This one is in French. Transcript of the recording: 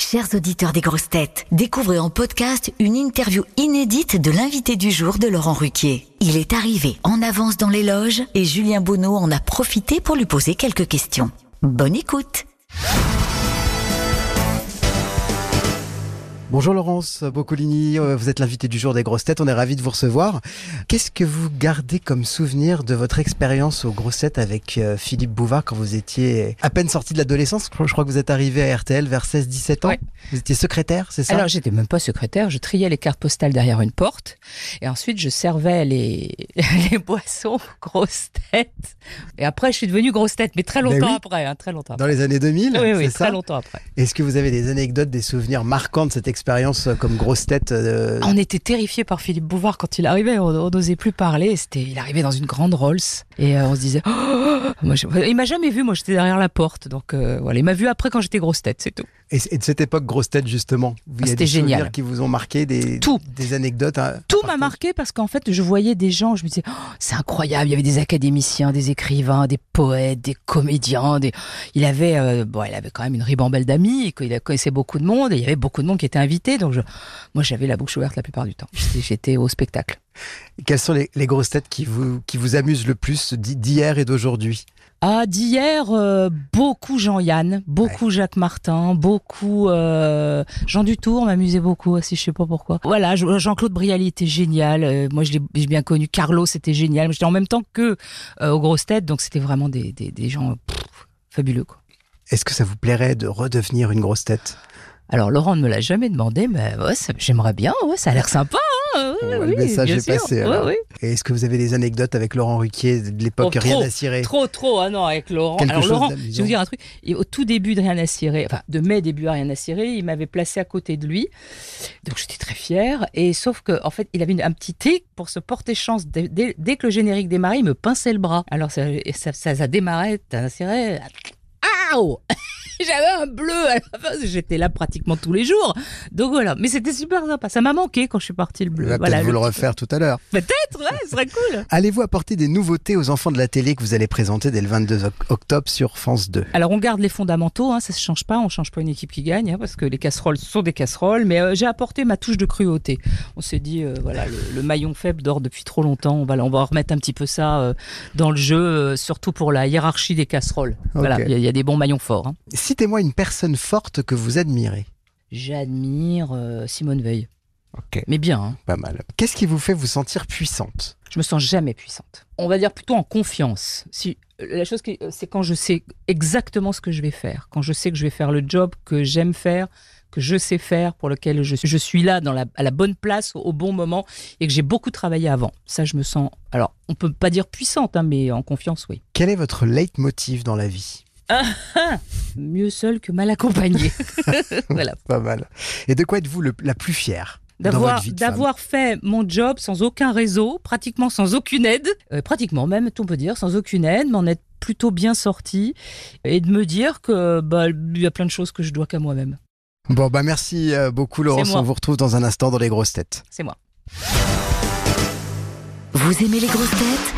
Chers auditeurs des grosses têtes, découvrez en podcast une interview inédite de l'invité du jour de Laurent Ruquier. Il est arrivé en avance dans les loges et Julien Bonneau en a profité pour lui poser quelques questions. Bonne écoute Bonjour Laurence Boccolini, euh, vous êtes l'invité du jour des grosses têtes, on est ravi de vous recevoir. Qu'est-ce que vous gardez comme souvenir de votre expérience aux grosses têtes avec euh, Philippe Bouvard quand vous étiez à peine sorti de l'adolescence? Je crois que vous êtes arrivé à RTL vers 16-17 ans. Ouais. Vous étiez secrétaire, c'est ça? Alors j'étais même pas secrétaire, je triais les cartes postales derrière une porte et ensuite je servais les, les boissons grosses têtes. Et après je suis devenue grosse tête, mais très Ben longtemps oui. après, hein, très longtemps Dans les années 2000, oui, oui, très ça? longtemps après. Est-ce que vous avez des anecdotes, des souvenirs marquants de cette expérience euh, comme grosse tête euh, On était terrifiés par Philippe Bouvard quand il arrivait, on n'osait plus parler. C'était, il arrivait dans une grande Rolls et euh, on se disait, Oh moi, je- il m'a jamais vu, moi j'étais derrière la porte, donc voilà, il m'a vu après quand j'étais grosse tête, c'est tout. Et, et de cette époque grosse tête justement Il y a C'était des souvenirs génial. qui vous ont marqué, des, Tout. des anecdotes Tout m'a marqué parce qu'en fait, je voyais des gens, je me disais, Oh, c'est incroyable. Il y avait des académiciens, des écrivains, des poètes, des comédiens. Des... Il avait, euh, bon, il avait quand même une ribambelle d'amis. Il connaissait beaucoup de monde et il y avait beaucoup de monde qui était invité. Donc, je... moi, j'avais la bouche ouverte la plupart du temps. J'étais- au spectacle. Quelles sont les, les grosses têtes qui vous, qui vous amusent le plus d'hi- d'hier et d'aujourd'hui? Ah, d'hier, euh, beaucoup Jean-Yann, beaucoup Jacques Martin, beaucoup euh, Jean Dutour m'amusait beaucoup aussi, je sais pas pourquoi. Voilà, Je- Jean-Claude Brialy était génial. euh, moi, je l'ai bien connu. Carlo, c'était génial. J'étais en même temps que aux grosses têtes, donc c'était vraiment des, des, des gens pff, fabuleux. Quoi. Est-ce que ça vous plairait de redevenir une grosse tête? Alors Laurent ne me l'a jamais demandé, mais ouais, j'aimerais bien. Ouais, ça a l'air sympa. Bon, oui, le message bien est sûr. passé, ouais. Et est-ce que vous avez des anecdotes avec Laurent Ruquier de l'époque Oh, Rien à cirer Trop, trop, ah non, avec Laurent. Quelque Alors Laurent, je vais vous dire un truc. Et au tout début de Rien à cirer, enfin de mes débuts à Rien à cirer, il m'avait placé à côté de lui. Donc j'étais très fière. Et sauf que en fait, il avait une- un petit tic pour se porter chance. Dès, dès- dès que le générique démarrait, il me pinçait le bras. Alors ça, ça, ça, ça démarrait, Rien à cirer. J'avais un bleu à la fin, j'étais là pratiquement tous les jours. Donc voilà, mais c'était super sympa. Ça m'a manqué quand je suis partie le On bleu. va voilà, peut-être vous le refaire tout à l'heure. Peut-être, ouais, ce serait cool. Allez-vous apporter des nouveautés aux enfants de la télé que vous allez présenter dès le 22 oc- octobre sur France 2 Alors on garde les fondamentaux, hein, ça se change pas, on change pas une équipe qui gagne, hein, parce que les casseroles sont des casseroles, mais euh, j'ai apporté ma touche de cruauté. On s'est dit, euh, voilà, le, le maillon faible dort depuis trop longtemps, on va, on va remettre un petit peu ça euh, dans le jeu, surtout pour la hiérarchie des casseroles. Voilà, Ok. il y, a- il y a des bons maillons forts. hein. Citez-moi une personne forte que vous admirez. J'admire euh, Simone Veil, Ok, mais bien, hein. pas mal. Qu'est-ce qui vous fait vous sentir puissante? Je me sens jamais puissante. On va dire plutôt en confiance. Si la chose, qui- c'est quand je sais exactement ce que je vais faire, quand je sais que je vais faire le job que j'aime faire, que je sais faire, pour lequel je, je suis là dans la, à la bonne place au, au bon moment et que j'ai beaucoup travaillé avant. Ça, je me sens. Alors, on peut pas dire puissante, hein, mais en confiance, oui. Quel est votre leitmotiv dans la vie? Mieux seul que mal accompagné. voilà. Pas mal. Et de quoi êtes-vous la plus fière dans D'avoir, votre vie de femme d'avoir fait mon job sans aucun réseau, pratiquement sans aucune aide, euh, pratiquement même, on peut dire, sans aucune aide, m'en être plutôt bien sorti et de me dire que bah, il y a plein de choses que je dois qu'à moi-même. Bon, bah merci euh, beaucoup Laurence. On vous retrouve dans un instant dans les grosses têtes. C'est moi. Vous aimez les grosses têtes?